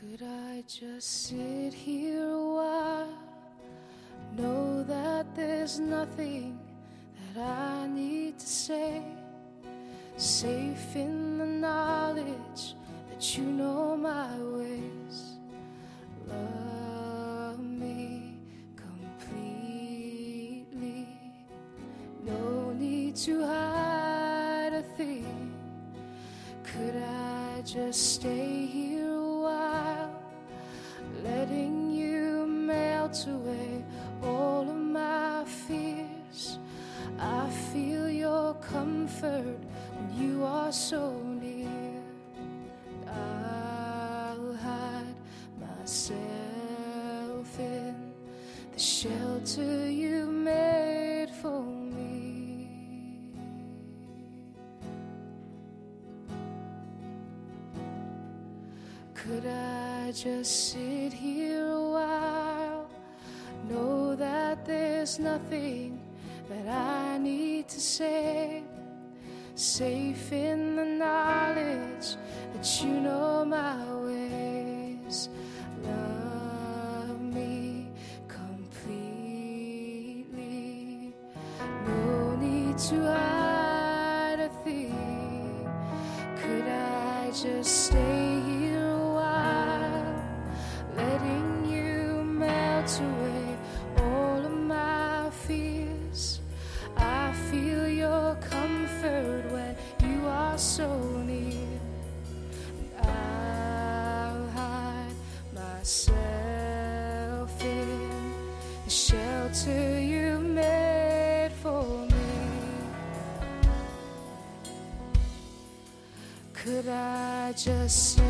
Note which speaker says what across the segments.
Speaker 1: Could I just sit here a while? Know that there's nothing that I need to say. Safe in the knowledge that you know my ways. Love me completely. No need to hide a thing. Could I just stay? comfort when you are so near. I'll hide myself in the shelter you made for me. Could I just sit here a while? Know that there's nothing that I need to say, Safe in the knowledge that you know my ways. Love me completely. No need to hide a thing. Could I just stay? I just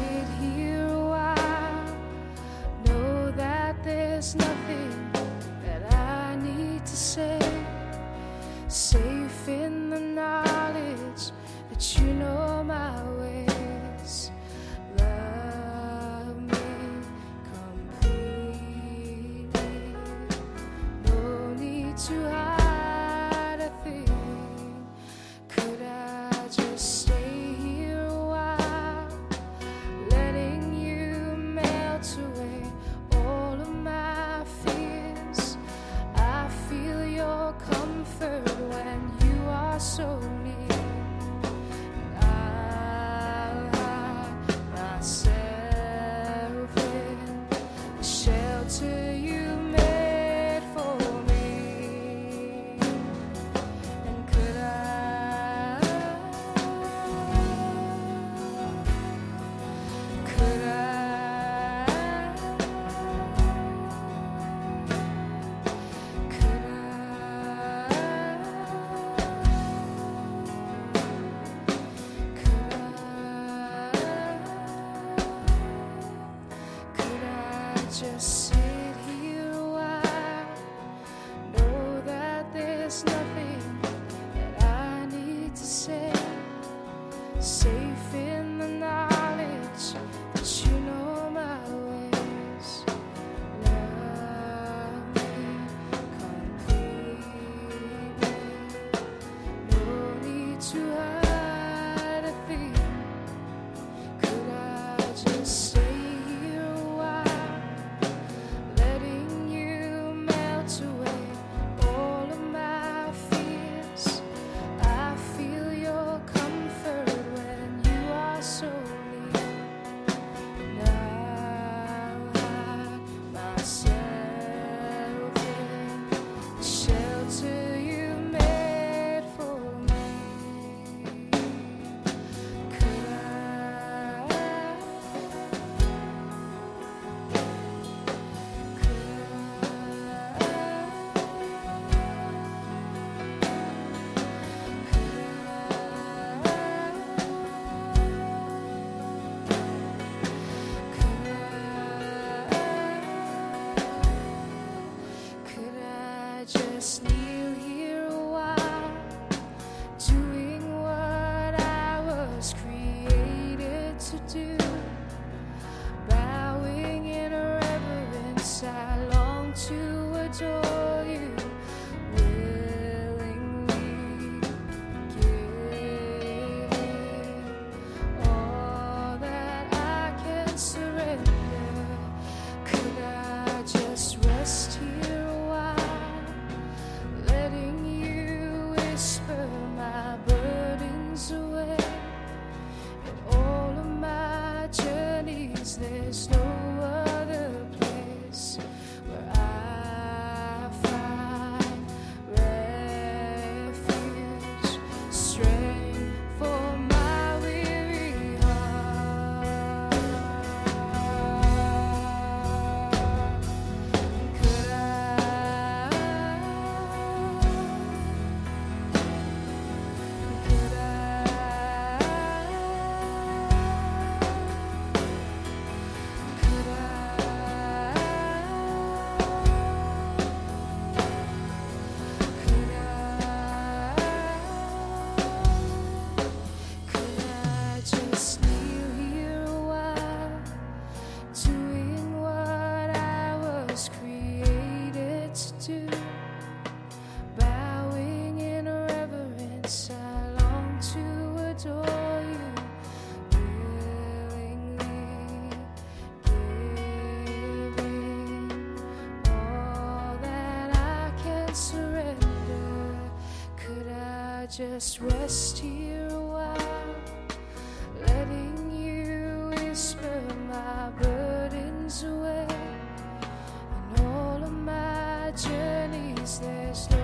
Speaker 1: Just rest here a while, letting you whisper my burdens away. and all of my journeys, there's no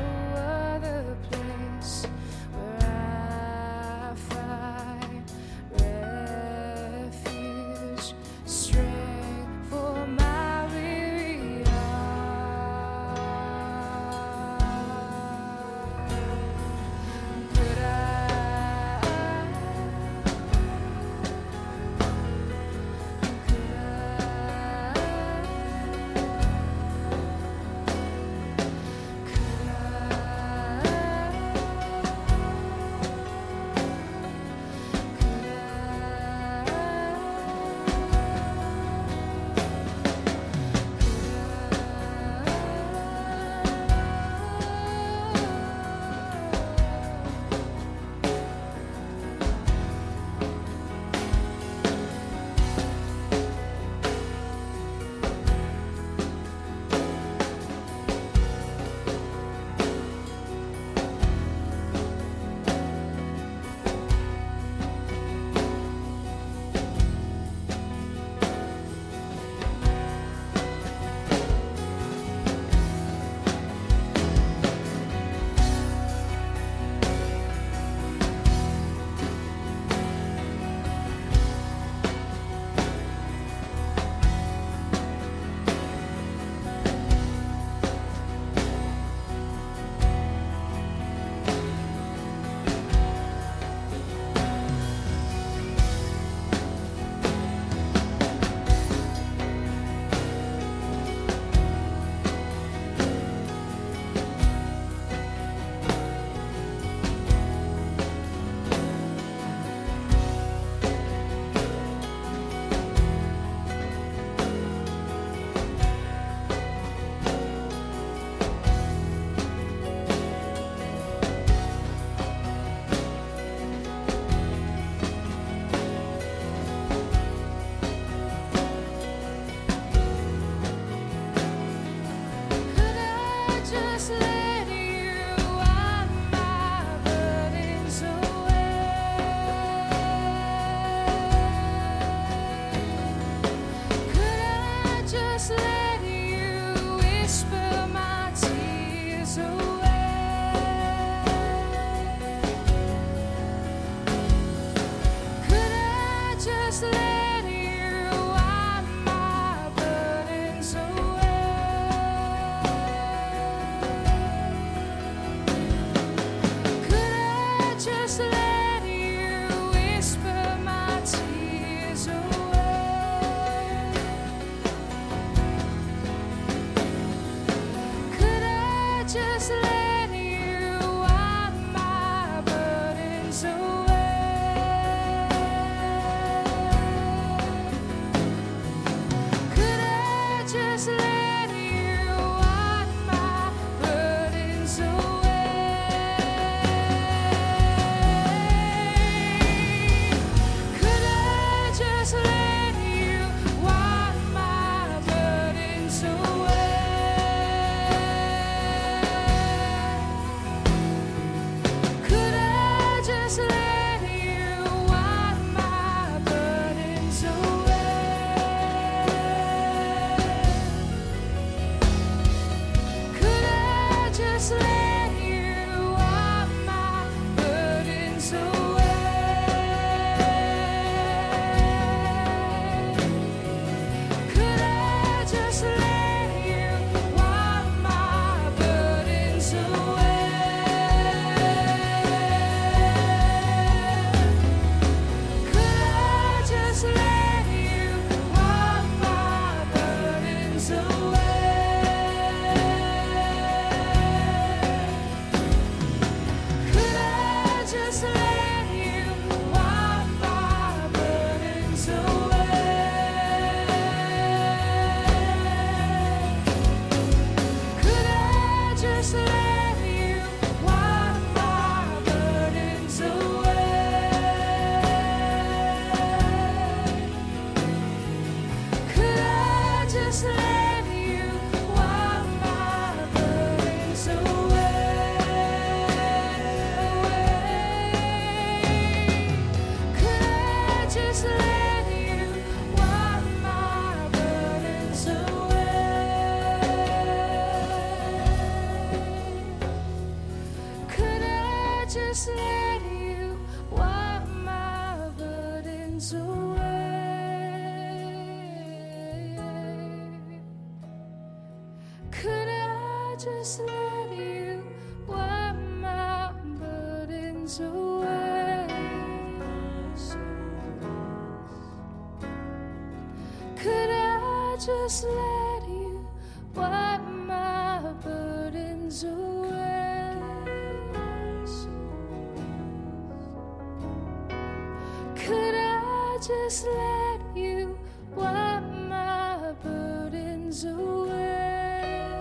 Speaker 1: I just let you wipe my burdens away.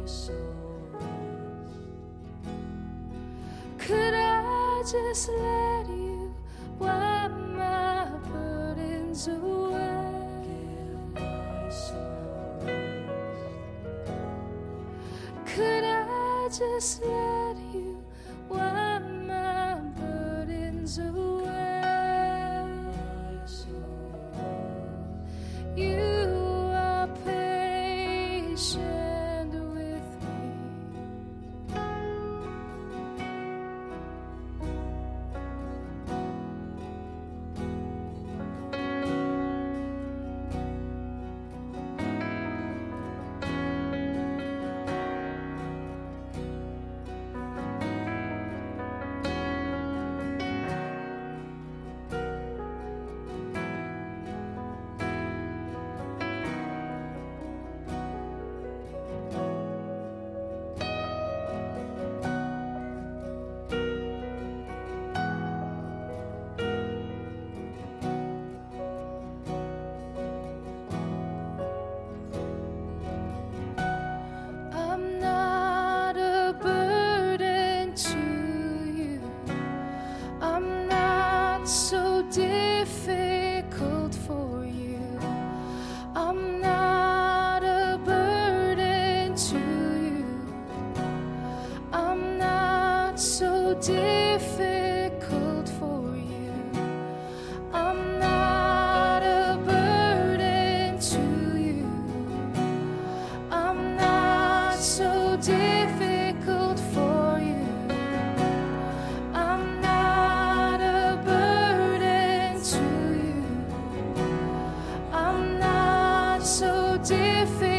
Speaker 1: My soul Could I just let you wipe my burdens away? My soul Could I just let difícil.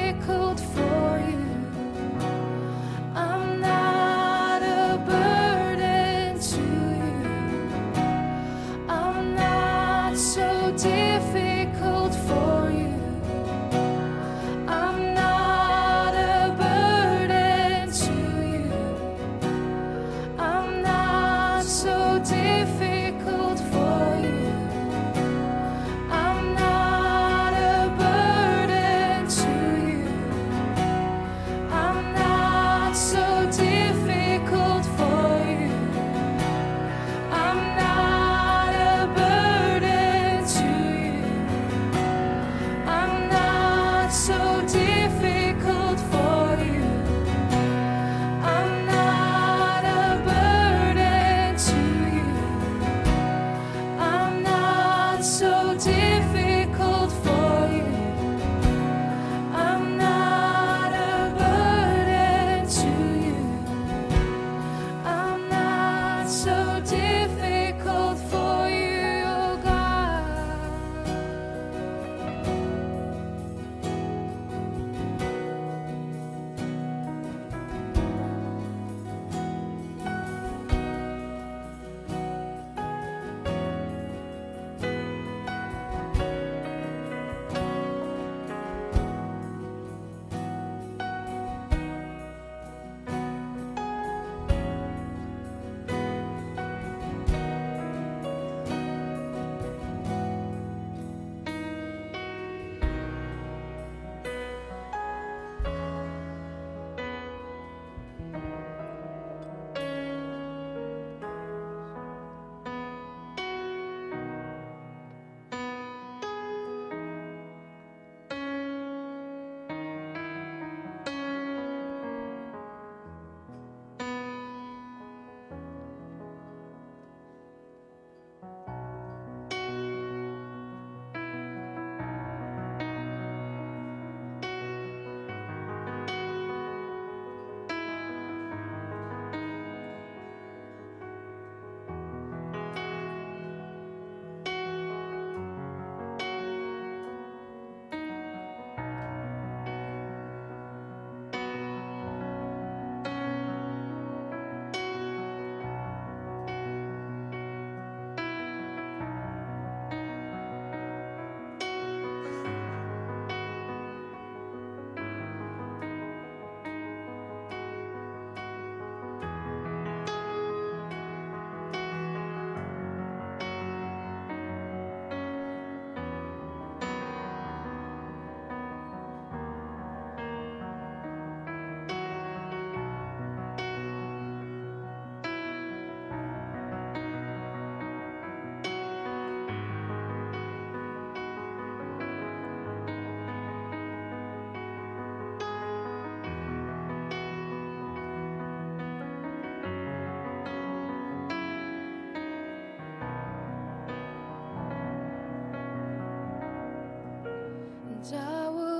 Speaker 1: I will.